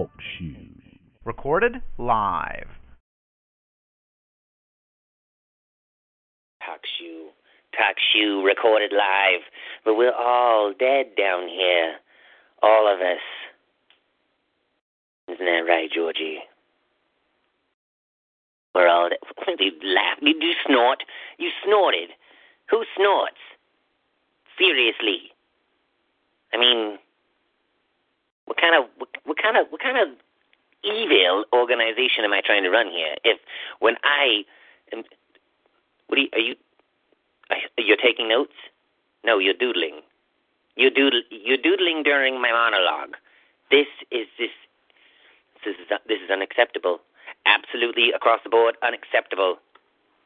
Talk Shoe. Recorded live. Talk Shoe. Talk Shoe recorded live. But we're all dead down here. All of us. Isn't that right, Georgie? We're all dead. You laughed. Did you snort? You snorted. Who snorts? Seriously. I mean, what kind of what, what kind of what kind of evil organization am I trying to run here? If when I am, what are you, are you you're taking notes? No, you're doodling. You're doodle you're doodling during my monologue. This is this this is this is unacceptable. Absolutely across the board unacceptable.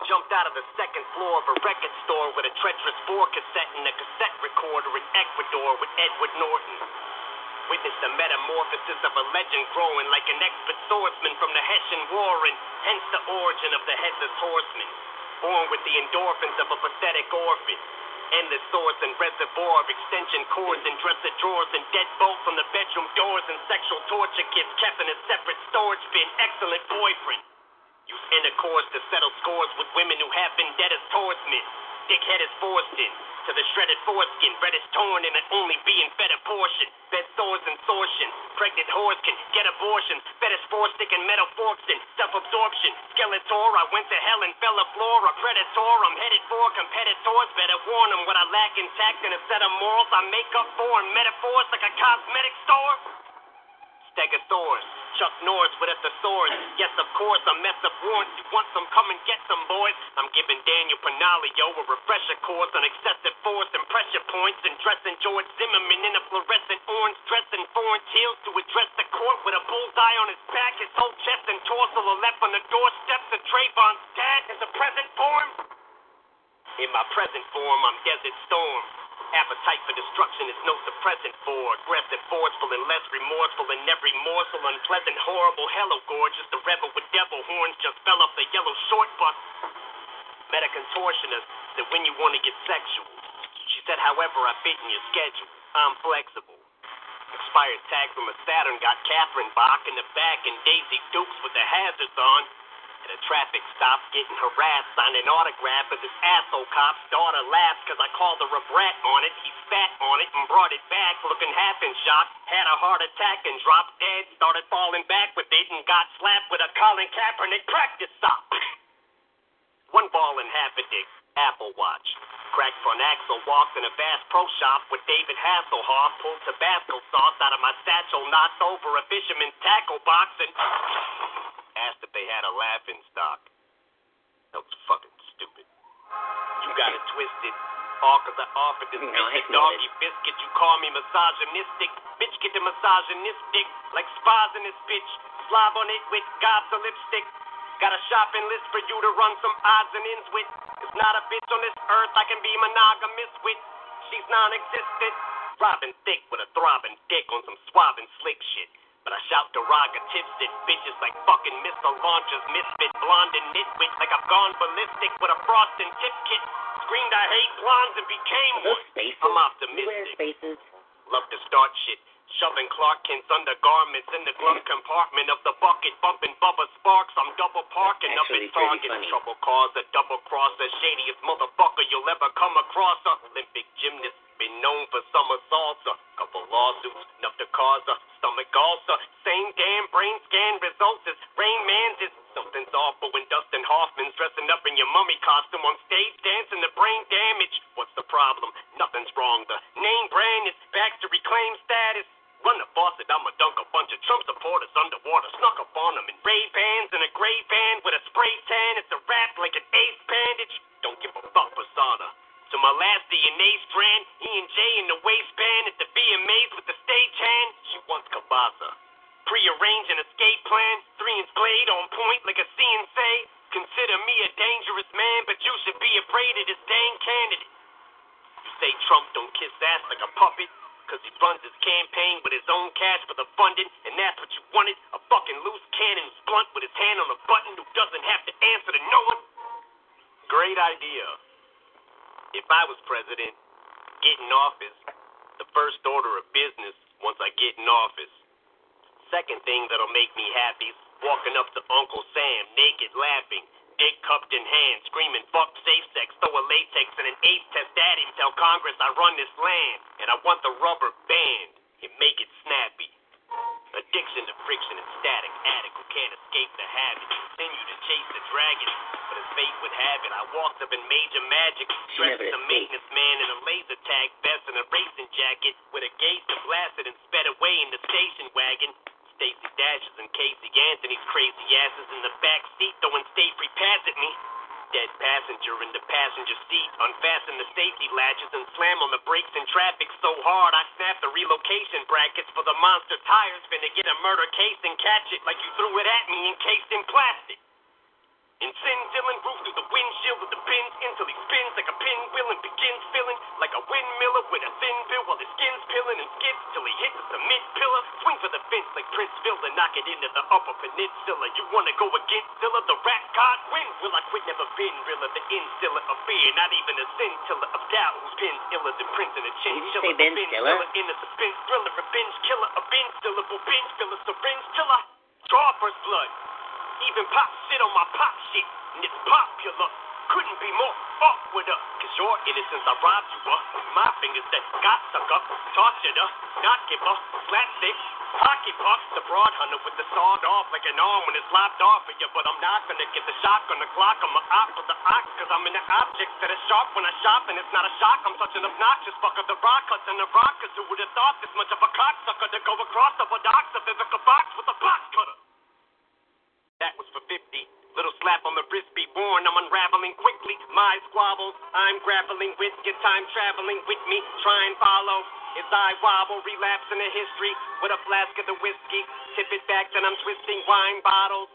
Jumped out of the second floor of a record store with a treacherous four cassette and a cassette recorder in Ecuador with Edward Norton. Witnessed the metamorphosis of a legend growing like an expert swordsman from the Hessian War, and hence the origin of the headless horseman. Born with the endorphins of a pathetic orphan. Endless source and reservoir of extension cords and dresser drawers and dead bolts on the bedroom doors and sexual torture kits kept in a separate storage bin. Excellent boyfriend. Use intercourse to settle scores with women who have vendettas towards men. Is forced in to the shredded foreskin. Bread is torn and it only being fed a portion. Bed sores and sortion. Pregnant whores can get abortions. Fetish four sticking metal forks in. Self absorption. Skeletor. I went to hell and fell a floor. A predator. I'm headed for competitors. Better warn them what I lack in a set of morals I make up for in metaphors like a cosmetic store. Stegosaurus. Chuck Norris with a thesaurus. Yes, of course, a mess of warrants. You want some? Come and get some, boys. I'm giving Daniel Pantaleo a refresher course on excessive force and pressure points and dressing George Zimmerman in a fluorescent orange dress and foreign teals to address the court with a bullseye on his back. His whole chest and torso are left on the doorsteps of Trayvon's dad is a present form. In my present form, I'm Desert Storm. Appetite for destruction is no suppressant for aggressive, forceful, and less remorseful in every morsel. Unpleasant, horrible, hello, gorgeous. The rebel with devil horns just fell off the yellow short bus. Met a contortionist that when you want to get sexual. She said, however, I fit in your schedule. I'm flexible. Expired tag from a Saturn got Catherine Bach in the back and Daisy Dukes with the hazards on. At a traffic stop, getting harassed, signing autograph as his asshole cop's daughter laughs because I called her a on it. He spat on it and brought it back, looking half in shock. Had a heart attack and dropped dead. Started falling back with it and got slapped with a Colin Kaepernick practice sock. One ball and half a dick. Apple Watch. Cracked front axle, walked in a Bass Pro Shop with David Hasselhoff, pulled Tabasco sauce out of my satchel, knocked over a fisherman's tackle box, and asked if they had a laughing stock. That was fucking stupid. You got it twisted. All cause I offered this No, bitch I a know doggy biscuit. You call me misogynistic. Bitch, get the misogynistic. Like spas in this bitch. Slob on it with gobs of lipstick. Got a shopping list for you to run some odds and ends with. There's not a bitch on this earth I can be monogamous with. She's non-existent. Robbing thick with a throbbing dick on some and slick shit. But I shout derogatives at bitches like fucking Mr. Launcher's misfit blonde and nitwit like I've gone ballistic with a frost and tip kit. Screamed I hate blondes and became one. I'm optimistic. spaces. Love to start shit. Shoving Clark Kent's undergarments in the glove compartment of the bucket, bumping Bubba Sparxxx. I'm double parking up in Target. Trouble cause a double cross, the shadiest motherfucker you'll ever come across. Olympic gymnast, been known for somersaults. Couple lawsuits, enough to cause a stomach ulcer. Same damn brain scan results as Rain Man's. Is something's awful when Dustin Hoffman's dressing up in your mummy costume on stage dancing the brain damage. What's the problem? Nothing's wrong. The name brand addict who can't escape the habit, continue to chase the dragon, but as fate would have it, I walked up in major magic, dressed as a maintenance man in a laser tag vest and a racing jacket, with a gauge blasted and sped away in the station wagon. Stacey Dashes and Casey Anthony's crazy asses in the back seat throwing stay free pass at me. Dead passenger in the passenger seat, unfasten the safety latches and slam on the brakes in traffic so hard I snap the relocation brackets for the monster tires. Finna get a murder case and catch it like you threw it at me encased in plastic. And sin Dylann Roof through the windshield with the pins until he spins like a pinwheel and begins filling like a windmiller with a thin bill while his skin's peeling and skips till he hits a cement pillar. Swing for the fence like Prince Fielder and knock it into the upper peninsula. You wanna go against Zilla, the rap god win? Will I quit? Never been realer, the instiller of fear, not even a scintilla of doubt. Whose pen's iller than Prince and a chinchilla? Ben The Stiller? In a suspense thriller, revenge killer, a bin stillable binge filler, syringe till I draw first blood. Even pop shit on my pop shit, and it's popular. Couldn't be more awkwarder, cause your innocence I robbed you of. My fingers that got stuck up, tortured her, not give her, slapstick, hockey puck, the broad hunter with the sawed off like an arm when it's lopped off of you. But I'm not gonna get the shock on the clock, I'm a op for the ox, cause I'm in the objects that are sharp when I shop, and it's not a shock, I'm such an obnoxious fucker. The rock. Cuts and the rockers, who would have thought this much of a cocksucker to go across the box, a physical box with a box cutter? That was for 50. Little slap on the wrist be born. I'm unraveling quickly. My squabbles, I'm grappling with your time traveling with me. Try and follow. As I wobble, relapse into history with a flask of the whiskey. Tip it back, then I'm twisting wine bottles.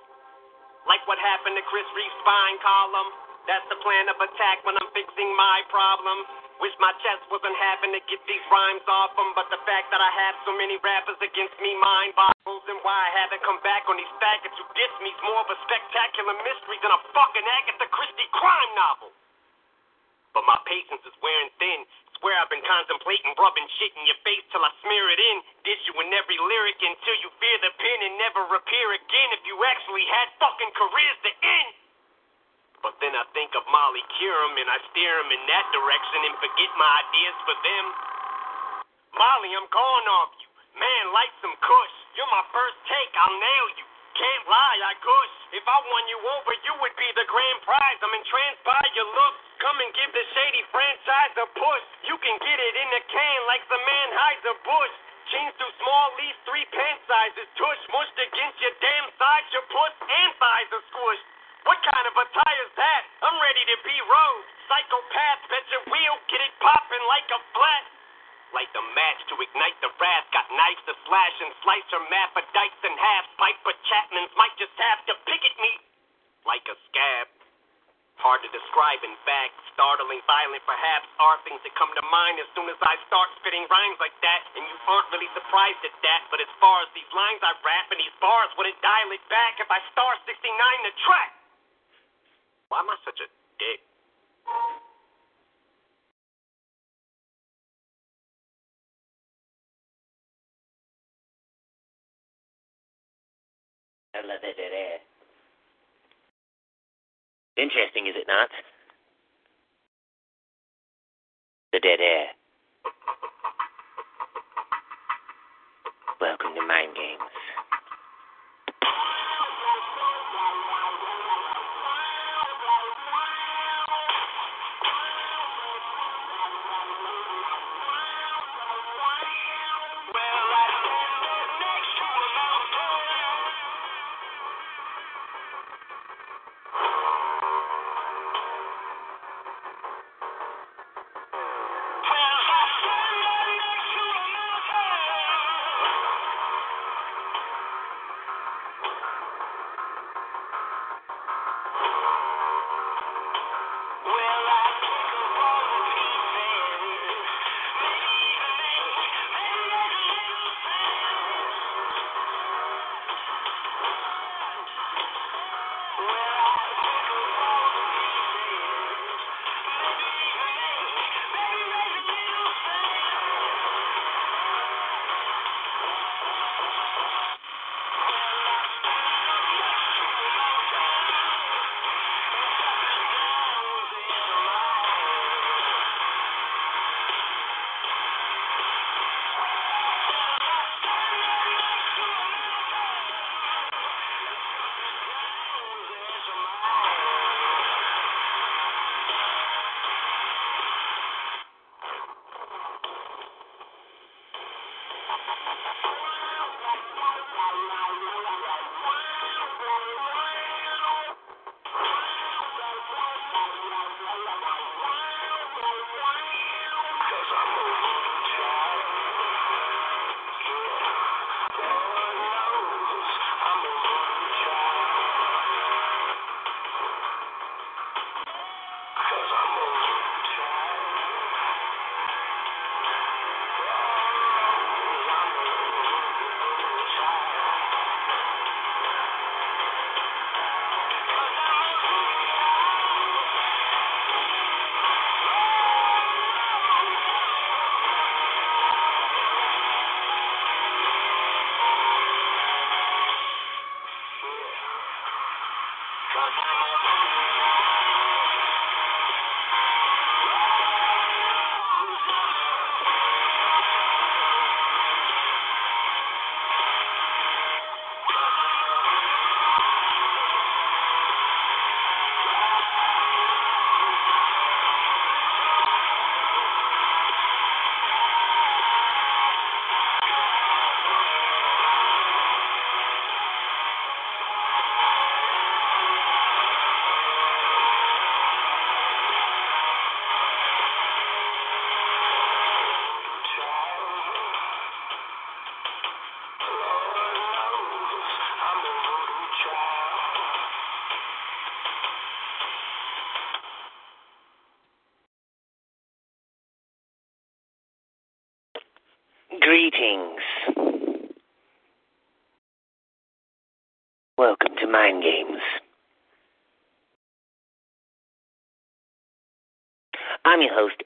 Like what happened to Chris Reeves' spine column. That's the plan of attack when I'm fixing my problem. Wish my chest wasn't having to get these rhymes off 'em, but the fact that I have so many rappers against me mind boggles. And why I haven't come back on these faggots who diss me's more of a spectacular mystery than a fucking Agatha Christie crime novel. But my patience is wearing thin. Swear I've been contemplating rubbing shit in your face till I smear it in. Dish you in every lyric until you fear the pen and never appear again if you actually had fucking careers to end. But then I think of Molly Qerim and I steer 'em in that direction and forget my ideas for them. Molly, I'm calling off you. Man, light some kush. You're my first take. I'll nail you. Can't lie, I gush. If I won you over, you would be the grand prize. I'm entranced by your look. Come and give the shady franchise a push. You can get it in the can like the Anheuser-Busch. Jeans too small, leave three pant sizes. Tush mushed against your damn side. Your puss and thighs are squished. What kind of a tire's that? I'm ready to be rode. Psychopath, bet your wheel, get it popping like a flat. Light the match to ignite the wrath. Got knives to slash and slice hermaphrodites in half. Piper Chapmans might just have to pick at me like a scab. In fact. Startling, violent, perhaps, are things that come to mind as soon as I start spitting rhymes like that. And you aren't really surprised at that. But as far as these lines I rap and these bars wouldn't dial it back if I star 69 the track.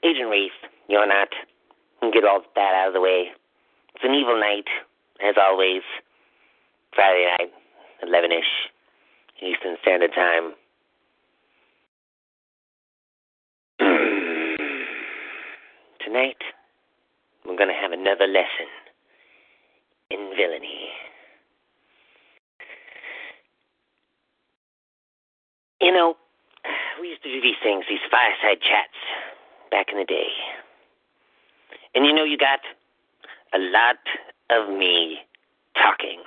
Agent Wraith. You're not. Get all that out of the way. It's an evil night, as always. Friday night, 11 ish, Eastern Standard Time. Tonight, we're going to have another lesson in villainy. You know, we used to do these things, these fireside chats, back in the day. And you know, you got a lot of me talking.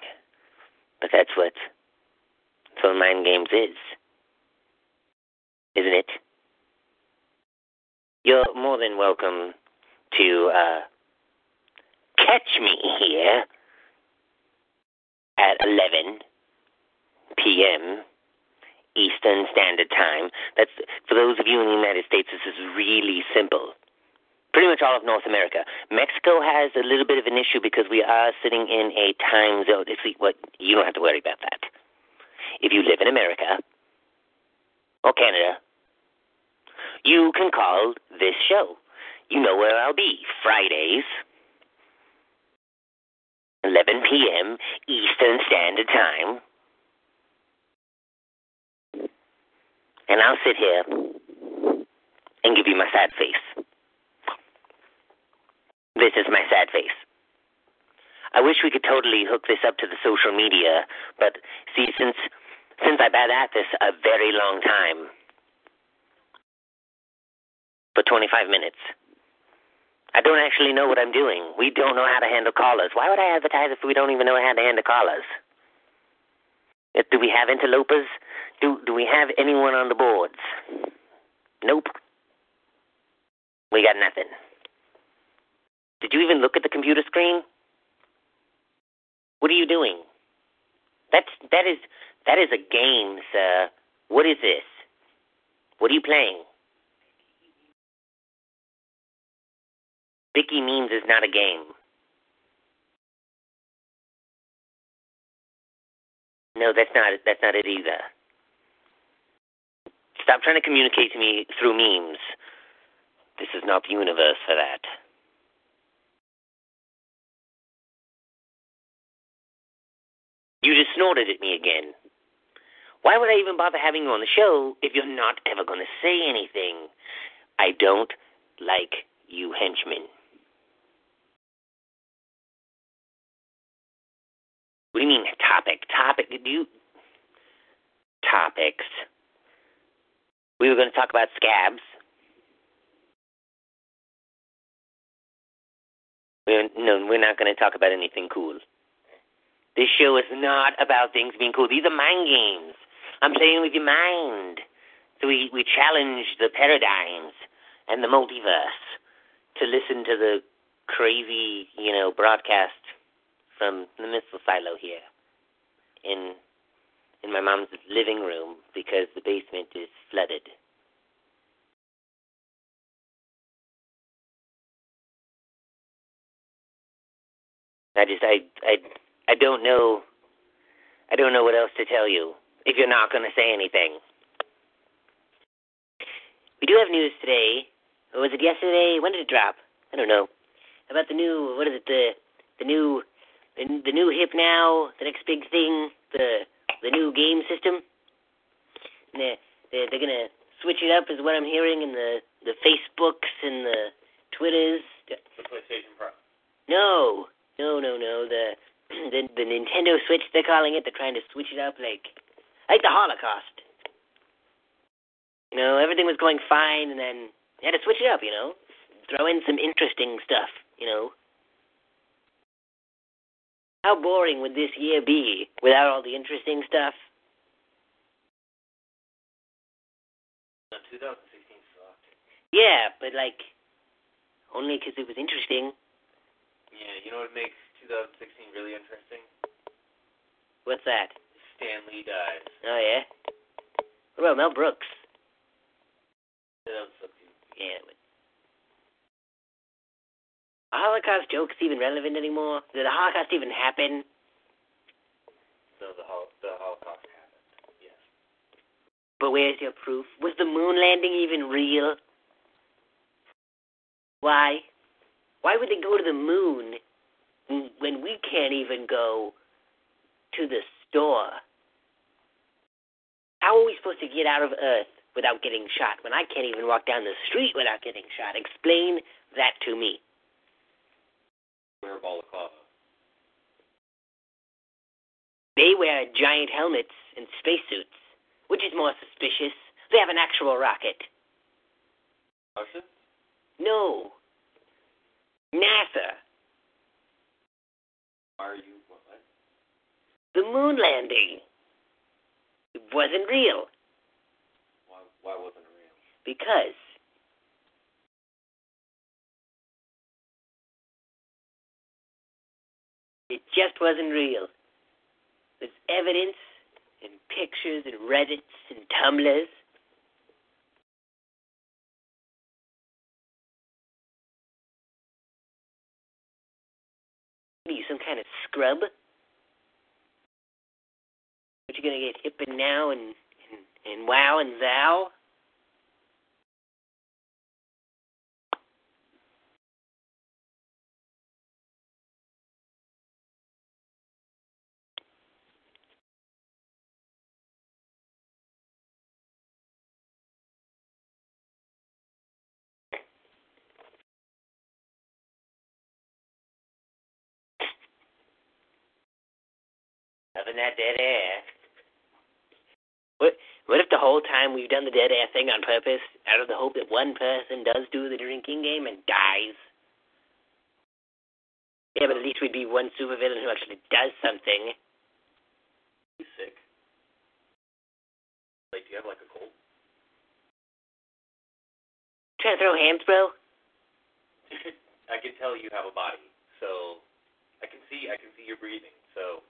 But that's what, that's what Mind Games is. Isn't it? You're more than welcome to uh, catch me here at 11 p.m. Eastern Standard Time. That's for those of you in the United States. This is really simple. Pretty much all of North America. Mexico has a little bit of an issue because we are sitting in a time zone. See, what you don't have to worry about that. If you live in America or Canada, you can call this show. You know where I'll be Fridays 11 p.m. Eastern Standard Time. And I'll sit here and give you my sad face. This is my sad face. I wish we could totally hook this up to the social media, but see, since since I've been at this a very long time, for 25 minutes, I don't actually know what I'm doing. We don't know how to handle callers. Why would I advertise if we don't even know how to handle callers? Do we have interlopers? Do do we have anyone on the boards? Nope. We got nothing. Did you even look at the computer screen? What are you doing? That's that is that is a game, sir. What is this? What are you playing? Vicky means is not a game. No, that's not. That's not it either. Stop trying to communicate to me through memes. This is not the universe for that. You just snorted at me again. Why would I even bother having you on the show if you're not ever going to say anything? I don't like you henchmen. What do you mean topic? Topic? Do you topics? We were going to talk about scabs. We're, no, we're not going to talk about anything cool. This show is not about things being cool. These are mind games. I'm playing with your mind. So we, we challenge the paradigms and the multiverse to listen to the crazy, you know, broadcast from the missile silo here in in my mom's living room because the basement is flooded. I just I I I don't know I don't know what else to tell you if you're not going to say anything. We do have news today. Or was it yesterday? When did it drop? I don't know. About the new what is it the the new the, the new hip now the next big thing the the new game system. And they're, they're they're gonna switch it up is what I'm hearing in the the Facebooks and the Twitters. The PlayStation Pro. No, no, no, no. The the the Nintendo Switch they're calling it. They're trying to switch it up like like the Holocaust. You know, everything was going fine, and then they had to switch it up. You know, throw in some interesting stuff. You know. How boring would this year be without all the interesting stuff? No, 2016 sucked. Yeah, but like, only 'cause it was interesting. Yeah, you know what makes 2016 really interesting? What's that? Stan Lee dies. Oh yeah. What about Mel Brooks? That was so. Yeah. Holocaust jokes even relevant anymore? Did the Holocaust even happen? No, the, hol- the Holocaust happened. Yes. But where's your proof? Was the moon landing even real? Why? Why would they go to the moon when we can't even go to the store? How are we supposed to get out of Earth without getting shot when I can't even walk down the street without getting shot? Explain that to me. Wear a balaclava. They wear giant helmets and spacesuits. Which is more suspicious? They have an actual rocket. Russian? No. NASA. Why are you what? what? The moon landing. It wasn't real Why, why wasn't it real? because it just wasn't real. There's evidence and pictures and Reddits and Tumblrs. You, some kind of scrub? What you're gonna get hip and now and and, and wow and thou? Having that dead air. What what if the whole time we've done the dead air thing on purpose, out of the hope that one person does do the drinking game and dies? Yeah, but at least we'd be one supervillain who actually does something. You sick? Like, do you have like a cold? Trying to throw hands, bro? I can tell you have a body, so I can see I can see your breathing. So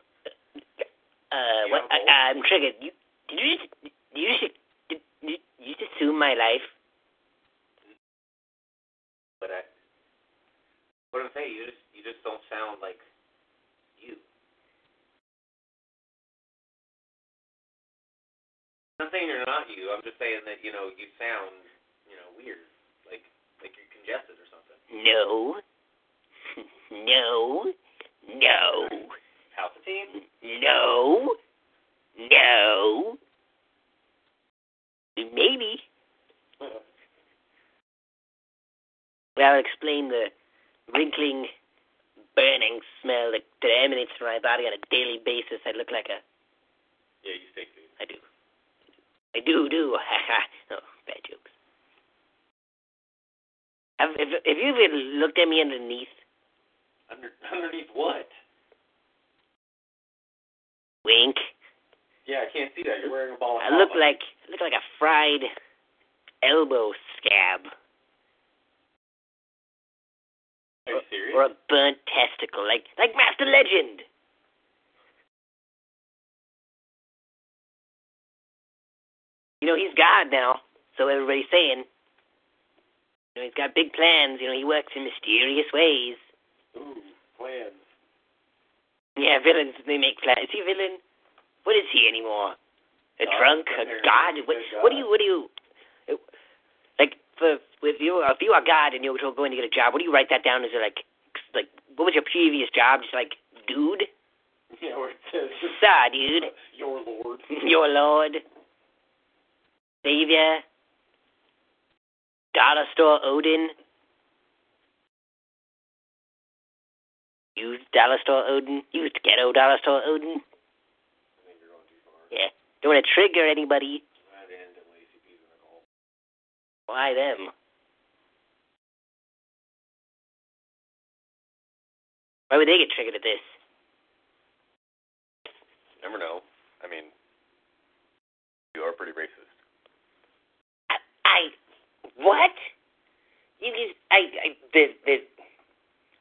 Uh, what? I, I'm triggered. You did you just did you just did you, you just assume my life? But I, what I'm saying, you just you just don't sound like you. I'm not saying you're not you. I'm just saying that you know you sound you know weird, like like you're congested or something. No. no. No. No. No. Maybe. Well, I'll explain the wrinkling, burning smell that, that emanates from my body on a daily basis. I look like a. Yeah, you stink. I do. I do, do. oh, bad jokes. Have, have, have you ever looked at me underneath? Under underneath what? Wink. Yeah, I can't see that. You're wearing a ball of I look like I look like a fried elbow scab Are you serious? or a burnt testicle, like like Master Legend. You know he's God now, so everybody's saying. You know he's got big plans. You know he works in mysterious ways. Ooh, plans. Yeah, villains they make plans. Is he a villain? What is he anymore? A God, drunk? A god? What, a what do you? What do you? Like for if you if you are God and you're going to get a job, what do you write that down as a, like like what was your previous job? Just like dude, Yeah, it says sir, dude, your lord. your lord, savior, dollar store Odin. Used dollar store Odin. Used ghetto dollar store Odin. I think you're going too far. Yeah. Don't want to trigger anybody. That end and lazy peas in a call. Why them? Why would they get triggered at this? Never know. I mean, you are pretty racist. I, I what? You just I I this this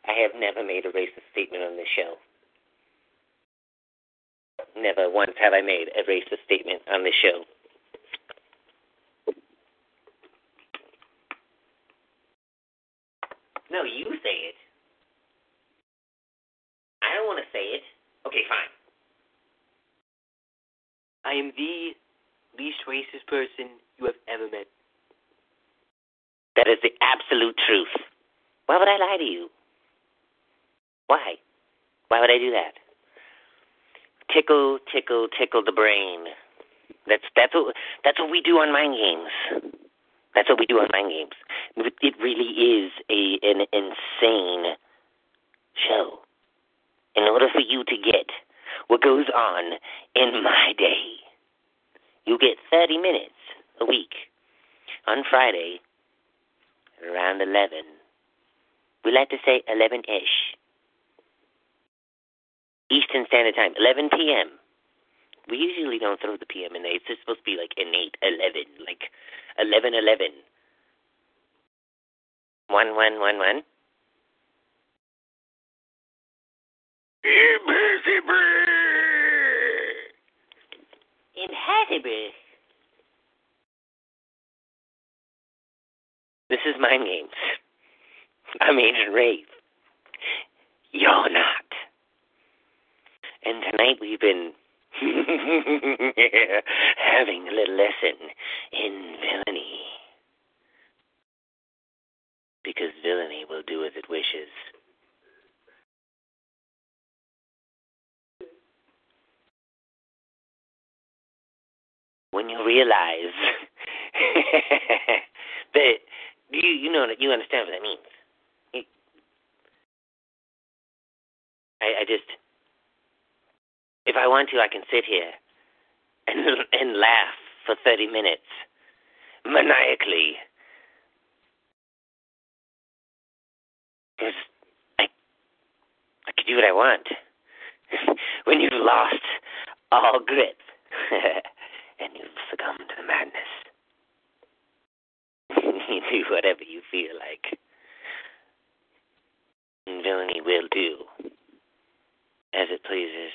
I have never made a racist statement on this show. Never once have I made a racist statement on this show. No, you say it. I don't want to say it. Okay, fine. I am the least racist person you have ever met. That is the absolute truth. Why would I lie to you? Why? Why would I do that? Tickle, tickle, tickle the brain. That's that's what that's what we do on mind games. That's what we do on mind games. It really is a an insane show. In order for you to get what goes on in my day, you get 30 minutes a week on Friday around 11. We like to say 11 ish. Eastern Standard Time, 11 p.m. We usually don't throw the PM in there. It's just supposed to be like innate 11, like 11 11. 1 1 1 1. Impossible. This is Mind Games. I'm Agent Wraith. You're not. And tonight we've been having a little lesson in villainy. Because villainy will do as it wishes. When you realize that you you know you understand what that means. I I just if I want to I can sit here and and laugh for 30 minutes maniacally. Cuz I I can do what I want. when you've lost all grip and you've succumbed to the madness. you do whatever you feel like. And villainy will do as it pleases.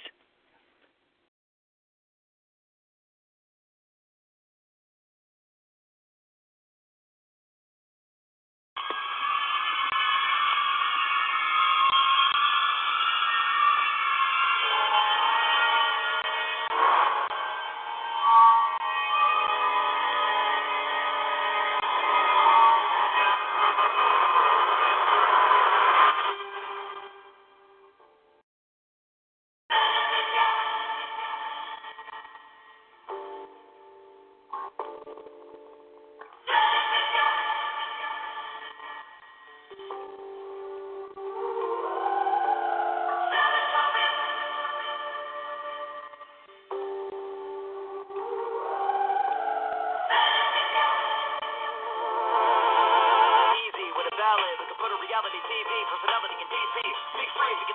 DC, big friends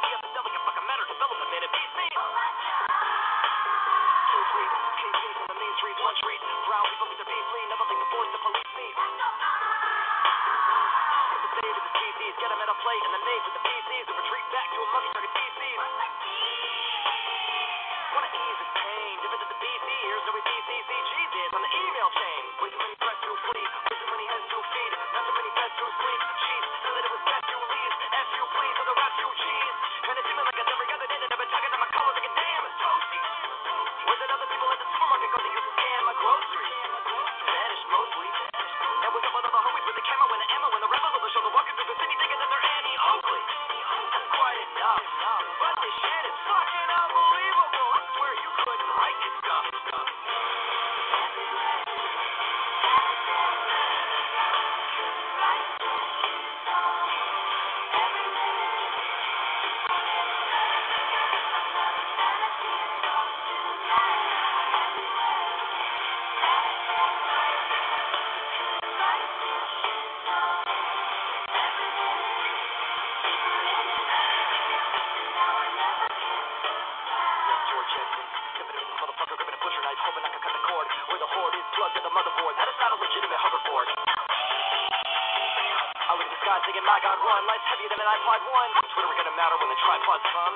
tripod one. Twitter gonna matter when the tripod's from.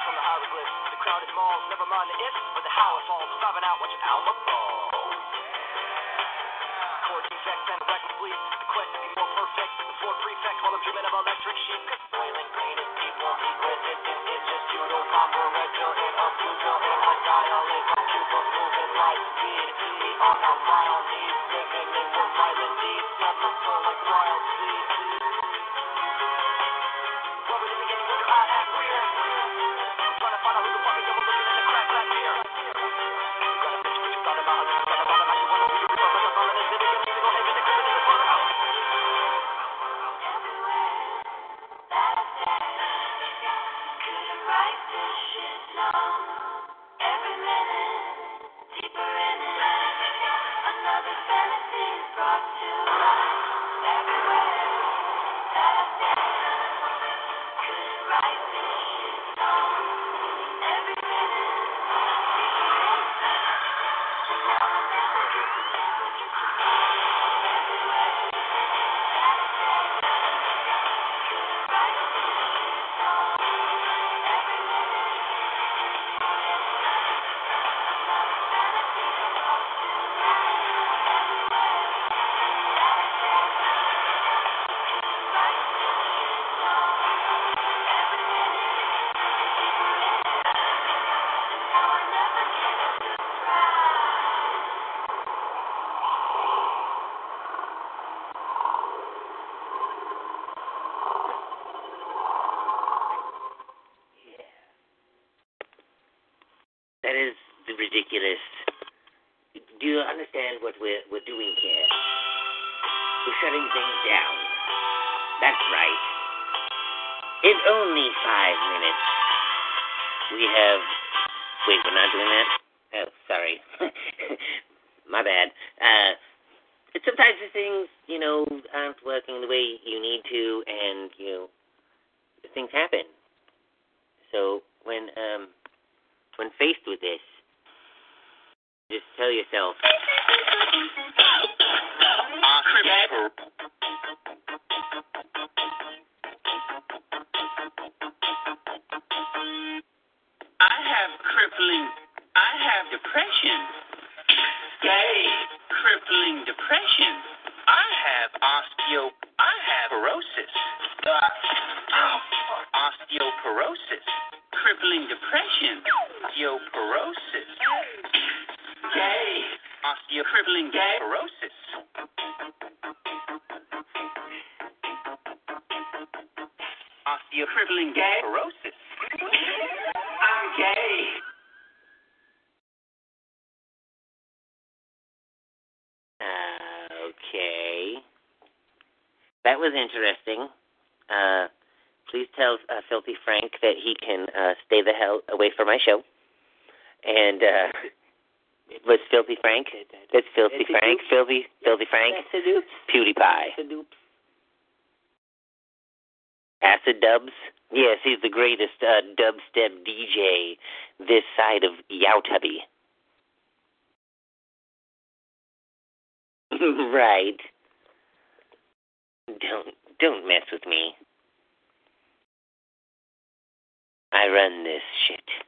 From the hieroglyphs, the crowded malls, never mind the if, but the how it falls. driving out, watching Alma ball. Core defects and wreck complete. The quest to be more perfect. The four prefects while I'm dreaming of electric sheep. boiling, pain is people equal. It, it, it just you don't pop a red pill in a blue pill in a dial in a cube moving light speed. We are not wild needs, living in survival needs. Not like wild. faced with this, just tell yourself. I have crippling he can uh, stay the hell away from my show. And uh, was Filthy Frank. It's Filthy Frank. Filthy, Filthy Frank. That's PewDiePie. That's Acid Dubs. Yes, he's the greatest uh, dubstep DJ this side of Youtubby. right. Don't don't mess with me. I run this shit.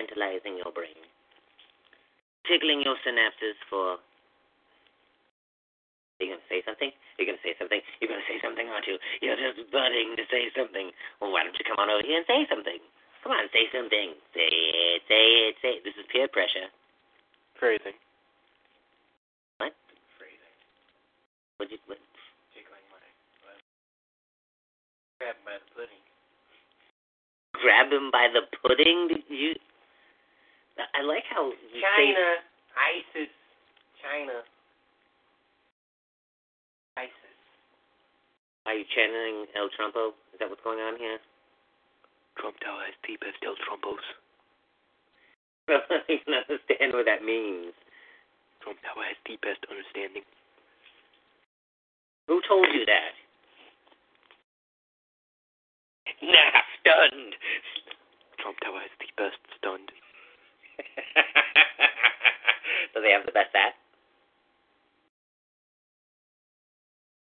tantalizing your brain, tickling your synapses for. You're gonna say something. You're gonna say something. You're gonna say something, aren't you? You're just budding to say something. Well, why don't you come on over here and say something? Come on, say something. Say it. Say it. Say it. This is peer pressure. Crazy. What? Crazy. What'd you? What? Tickling my. Grab him by the pudding grab him by the pudding? Did you I like how China, they, ISIS, China, ISIS. Are you channeling El Trumpo? Is that what's going on here? Trump Tower has deep as still Trumpos. Well, I can understand what that means. Trump Tower has deepest understanding. Who told you that? Nah, stunned. Trump Tower has deepest stunned. Do they have the best at?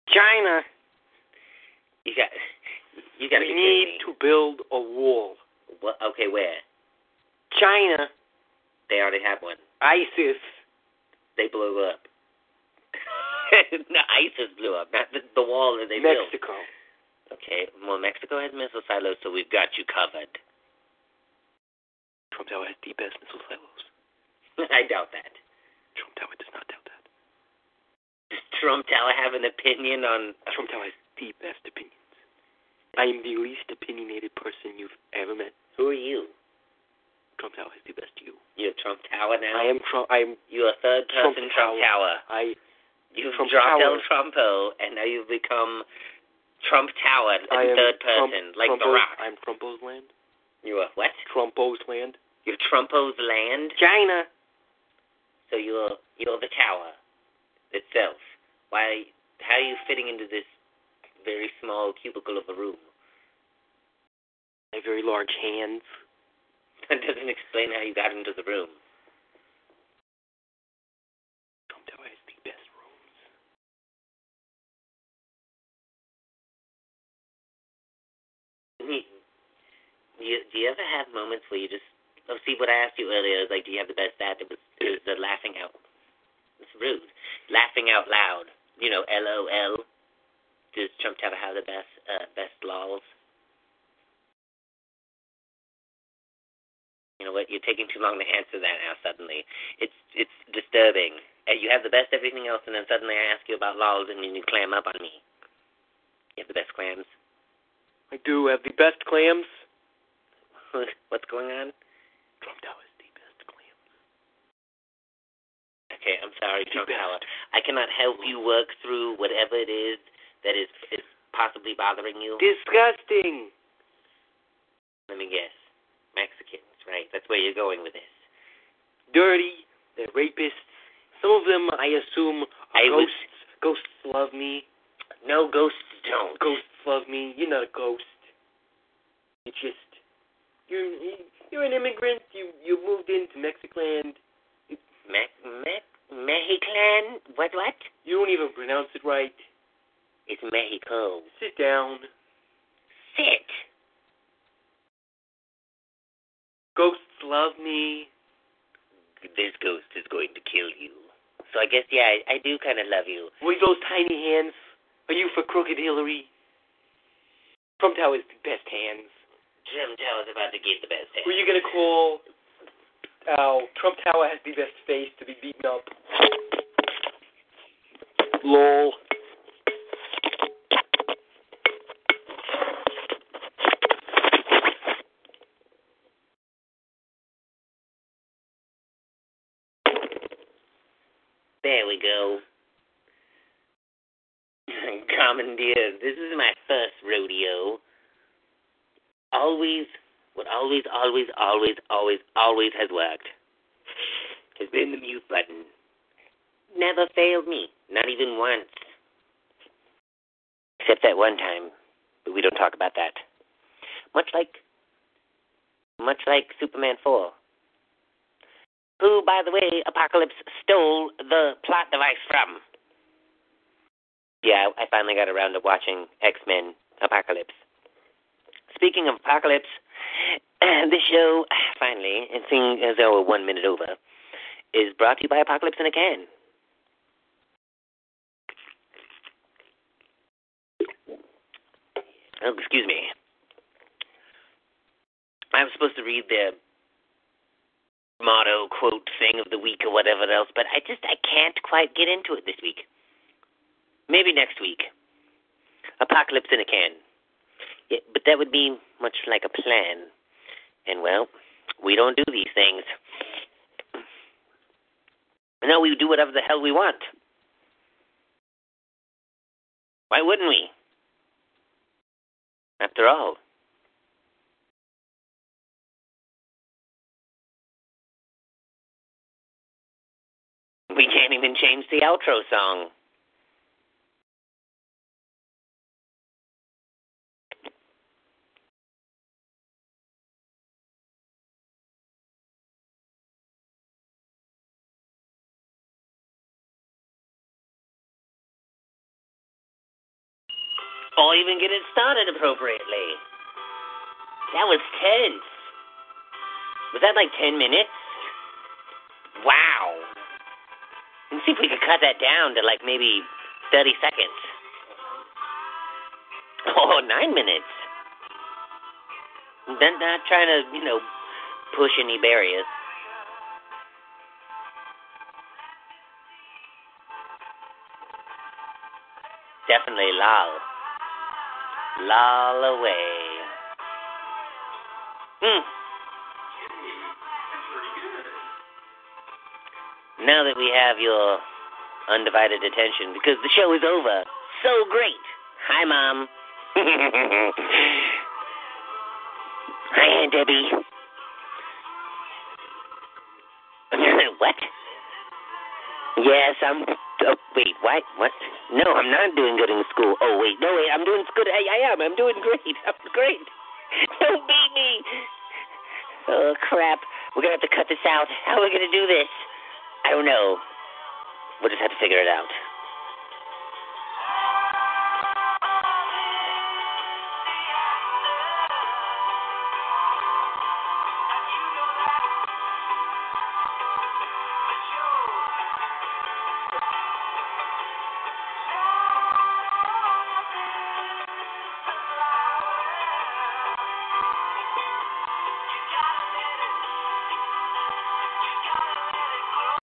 China. You got. You got to we be need kidding me. to build a wall. What? Okay, where? China, They already have one. ISIS, They blew up. no, ISIS blew up, not the, the wall that they built. Mexico. Okay, well, Mexico has missile silos, so we've got you covered. Trump Tower has the best missile silos. I doubt that. Trump Tower does not doubt that. Does Trump Tower have an opinion on? Trump Tower has the best opinions. I am the least opinionated person you've ever met. Who are you? Trump Tower has the best you. You're Trump Tower now. I am Trump. I am You're a third Trump person Trump, Tower. I. You've Trump dropped Tower. El Trumpo, and now you've become Trump Tower in third Trump, person, like Trumpo's, The Rock. I'm Trumpo's land. You're a what? Trumpo's land. You're Trumpo's land. China. So you're you're the tower itself. Why? How are you fitting into this very small cubicle of a room? I have very large hands. That doesn't explain how you got into the room. Trump Tower has the best rooms. Mm-hmm. Do you, do you ever have moments where you just oh see what I asked you earlier is like do you have the best at it was it was the laughing out. It's rude. Laughing out loud. You know, L O L. Does Trump Tower have the best uh best lols? You know what? You're taking too long to answer that now. Suddenly, it's it's disturbing. Uh, You have the best everything else, and then suddenly I ask you about lols, and then you clam up on me. You have the best clams. I do have the best clams. What's going on? Trump Tower has the best clams. Okay, I'm sorry, Trump. Tower. I cannot help you work through whatever it is that is is possibly bothering you. Disgusting. Let me guess. Mexicans, right? That's where you're going with this. Dirty. They're rapists. Some of them, I assume, are I was- ghosts. Ghosts love me. No ghosts don't. Ghosts love me. You're not a ghost. You just you're you're an immigrant. You you moved into Mexican. Me- Me- Mexiclan? What? What? You don't even pronounce it right. It's Mexico. Sit down. Sit. Ghosts love me. This ghost is going to kill you. So I guess yeah, I, I do kind of love you. With those tiny hands. Are you for crooked Hillary? Trump Tower is the best hands. Trump Tower's about to get the best. Who are you gonna call? Oh, Trump Tower has the best face to be beaten up. Lol. There we go. Commandeer, this is my first rodeo. Always, what always, always, always, always, always has worked has been the mute button. Never failed me, not even once. Except that one time, but we don't talk about that. Much like, much like Superman 4 who, by the way, Apocalypse stole the plot device from. Yeah, I finally got around to watching X Men Apocalypse. Speaking of Apocalypse, this show, finally, seeing as though we're one minute over, is brought to you by Apocalypse in a Can. Oh, excuse me. I was supposed to read the motto quote thing of the week or whatever else, but I just I can't quite get into it this week. Maybe next week. Apocalypse in a can. Yeah, but that would be much like a plan. And well, we don't do these things. No, we do whatever the hell we want. Why wouldn't we? After all, we can't even change the outro song. Or even get it started appropriately. That was tense. Was that like 10 minutes? Wow. Let's see if we could cut that down to like maybe 30 seconds. Oh, nine minutes. Then not trying to, you know, push any barriers. Definitely lol. Lol away. Hmm. Now that we have your undivided attention, because the show is over. So great. Hi, Mom. Hi, Aunt Debbie. what? Yes, I'm. Oh, wait, what? What? No, I'm not doing good in school. Oh, wait, no, wait, I'm doing good. I, I am. I'm doing great. I'm great. Don't beat me. Oh, crap. We're going to have to cut this out. How are we going to do this? I don't know. We'll just have to figure it out.